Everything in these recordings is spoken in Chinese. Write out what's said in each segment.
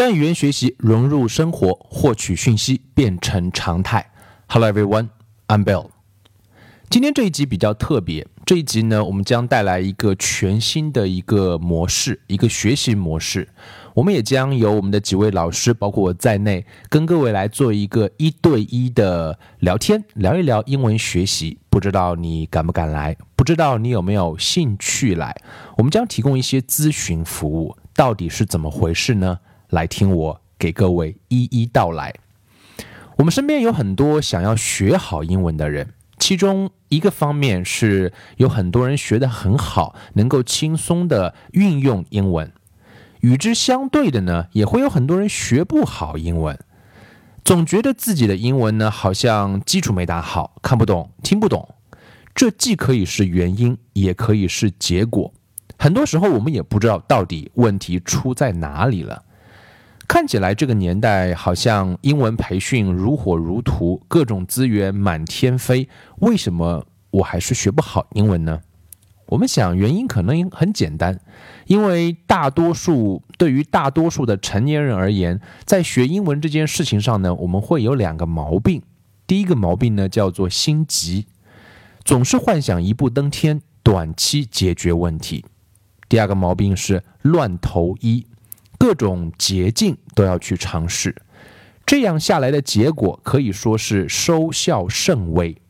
将语言学习融入生活，获取讯息变成常态。Hello everyone, I'm Bill。今天这一集比较特别，这一集呢，我们将带来一个全新的一个模式，一个学习模式。我们也将由我们的几位老师，包括我在内，跟各位来做一个一对一的聊天，聊一聊英文学习。不知道你敢不敢来？不知道你有没有兴趣来？我们将提供一些咨询服务，到底是怎么回事呢？来听我给各位一一道来。我们身边有很多想要学好英文的人，其中一个方面是有很多人学得很好，能够轻松的运用英文。与之相对的呢，也会有很多人学不好英文，总觉得自己的英文呢好像基础没打好，看不懂、听不懂。这既可以是原因，也可以是结果。很多时候我们也不知道到底问题出在哪里了。看起来这个年代好像英文培训如火如荼，各种资源满天飞，为什么我还是学不好英文呢？我们想原因可能很简单，因为大多数对于大多数的成年人而言，在学英文这件事情上呢，我们会有两个毛病。第一个毛病呢叫做心急，总是幻想一步登天，短期解决问题。第二个毛病是乱投医。各种捷径都要去尝试，这样下来的结果可以说是收效甚微。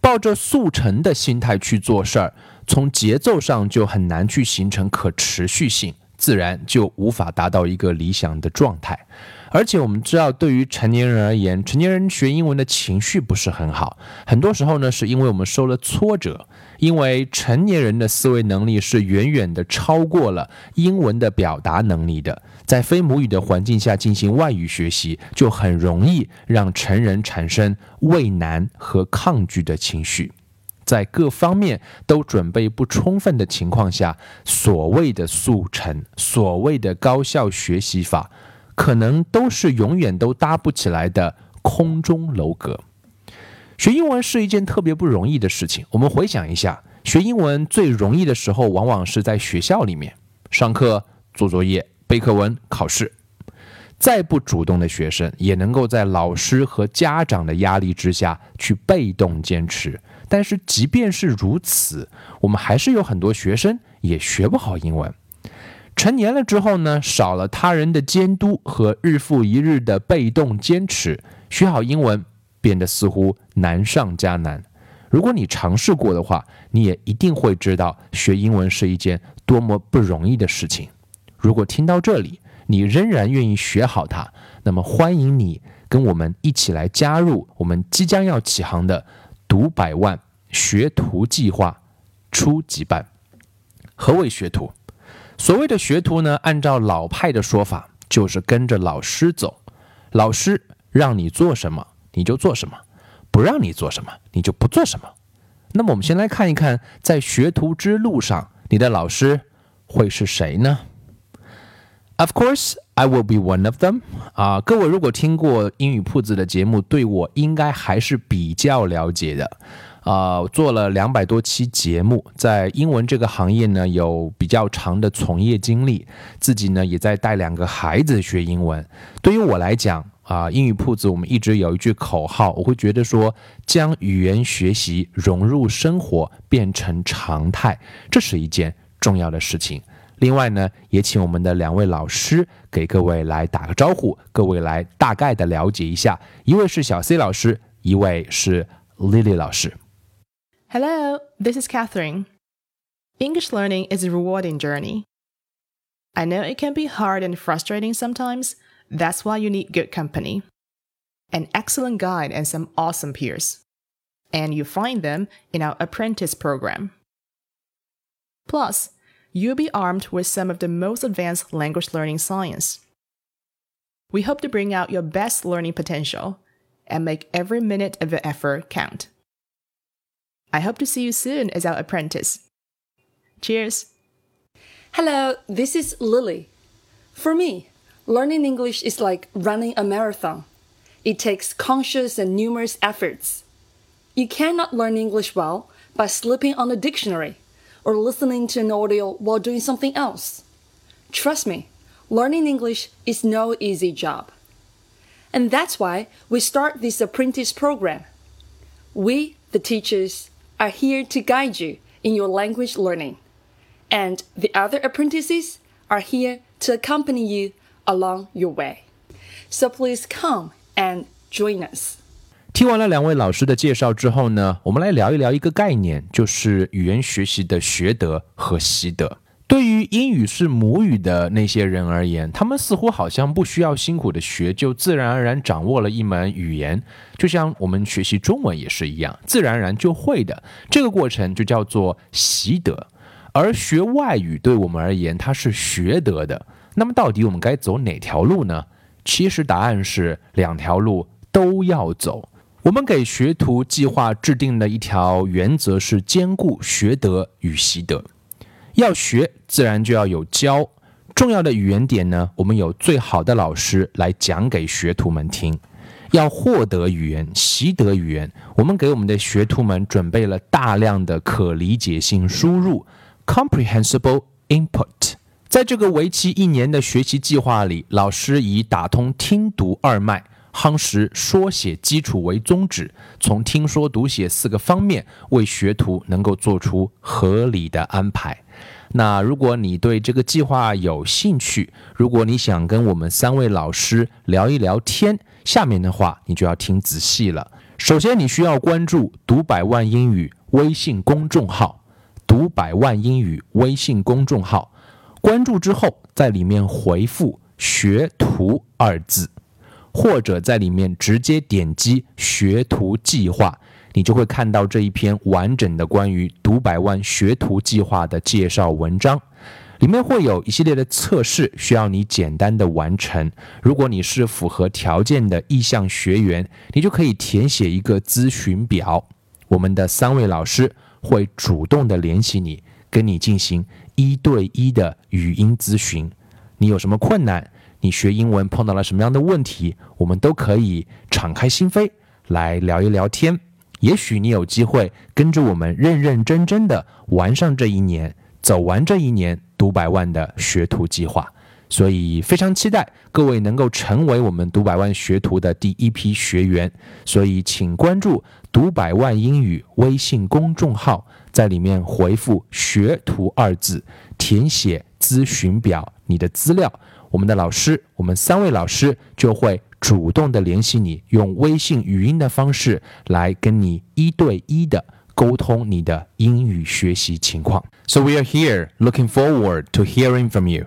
抱着速成的心态去做事儿，从节奏上就很难去形成可持续性，自然就无法达到一个理想的状态。而且我们知道，对于成年人而言，成年人学英文的情绪不是很好，很多时候呢，是因为我们受了挫折。因为成年人的思维能力是远远的超过了英文的表达能力的，在非母语的环境下进行外语学习，就很容易让成人产生畏难和抗拒的情绪。在各方面都准备不充分的情况下，所谓的速成、所谓的高效学习法，可能都是永远都搭不起来的空中楼阁。学英文是一件特别不容易的事情。我们回想一下，学英文最容易的时候，往往是在学校里面上课、做作业、背课文、考试。再不主动的学生，也能够在老师和家长的压力之下去被动坚持。但是，即便是如此，我们还是有很多学生也学不好英文。成年了之后呢，少了他人的监督和日复一日的被动坚持，学好英文。变得似乎难上加难。如果你尝试过的话，你也一定会知道学英文是一件多么不容易的事情。如果听到这里，你仍然愿意学好它，那么欢迎你跟我们一起来加入我们即将要起航的“读百万学徒计划”初级班。何为学徒？所谓的学徒呢？按照老派的说法，就是跟着老师走，老师让你做什么。你就做什么，不让你做什么，你就不做什么。那么我们先来看一看，在学徒之路上，你的老师会是谁呢？Of course, I will be one of them. 啊，各位如果听过英语铺子的节目，对我应该还是比较了解的。啊，做了两百多期节目，在英文这个行业呢，有比较长的从业经历，自己呢也在带两个孩子学英文。对于我来讲，啊，英语铺子，我们一直有一句口号，我会觉得说，将语言学习融入生活，变成常态，这是一件重要的事情。另外呢，也请我们的两位老师给各位来打个招呼，各位来大概的了解一下。一位是小 C 老师，一位是 Lily 老师。Hello, this is Catherine. English learning is a rewarding journey. I know it can be hard and frustrating sometimes. That's why you need good company, an excellent guide, and some awesome peers. And you find them in our apprentice program. Plus, you'll be armed with some of the most advanced language learning science. We hope to bring out your best learning potential and make every minute of your effort count. I hope to see you soon as our apprentice. Cheers! Hello, this is Lily. For me, Learning English is like running a marathon. It takes conscious and numerous efforts. You cannot learn English well by slipping on a dictionary or listening to an audio while doing something else. Trust me, learning English is no easy job. And that's why we start this apprentice program. We, the teachers, are here to guide you in your language learning. And the other apprentices are here to accompany you along your way. So please come and join us. 听完了两位老师的介绍之后呢，我们来聊一聊一个概念，就是语言学习的学得和习得。对于英语是母语的那些人而言，他们似乎好像不需要辛苦的学，就自然而然掌握了一门语言，就像我们学习中文也是一样，自然而然就会的。这个过程就叫做习得。而学外语对我们而言，它是学得的。那么到底我们该走哪条路呢？其实答案是两条路都要走。我们给学徒计划制定的一条原则，是兼顾学德与习德。要学，自然就要有教。重要的语言点呢，我们有最好的老师来讲给学徒们听。要获得语言、习得语言，我们给我们的学徒们准备了大量的可理解性输入 （comprehensible input）。在这个为期一年的学习计划里，老师以打通听读二脉。夯实说写基础为宗旨，从听说读写四个方面为学徒能够做出合理的安排。那如果你对这个计划有兴趣，如果你想跟我们三位老师聊一聊天，下面的话你就要听仔细了。首先，你需要关注“读百万英语”微信公众号，“读百万英语”微信公众号，关注之后，在里面回复“学徒”二字。或者在里面直接点击学徒计划，你就会看到这一篇完整的关于读百万学徒计划的介绍文章。里面会有一系列的测试需要你简单的完成。如果你是符合条件的意向学员，你就可以填写一个咨询表。我们的三位老师会主动的联系你，跟你进行一对一的语音咨询。你有什么困难？你学英文碰到了什么样的问题，我们都可以敞开心扉来聊一聊天。也许你有机会跟着我们认认真真的玩上这一年，走完这一年读百万的学徒计划。所以非常期待各位能够成为我们读百万学徒的第一批学员。所以请关注“读百万英语”微信公众号，在里面回复“学徒”二字，填写咨询表，你的资料。我们的老师，我们三位老师就会主动的联系你，用微信语音的方式来跟你一对一的沟通你的英语学习情况。So we are here looking forward to hearing from you.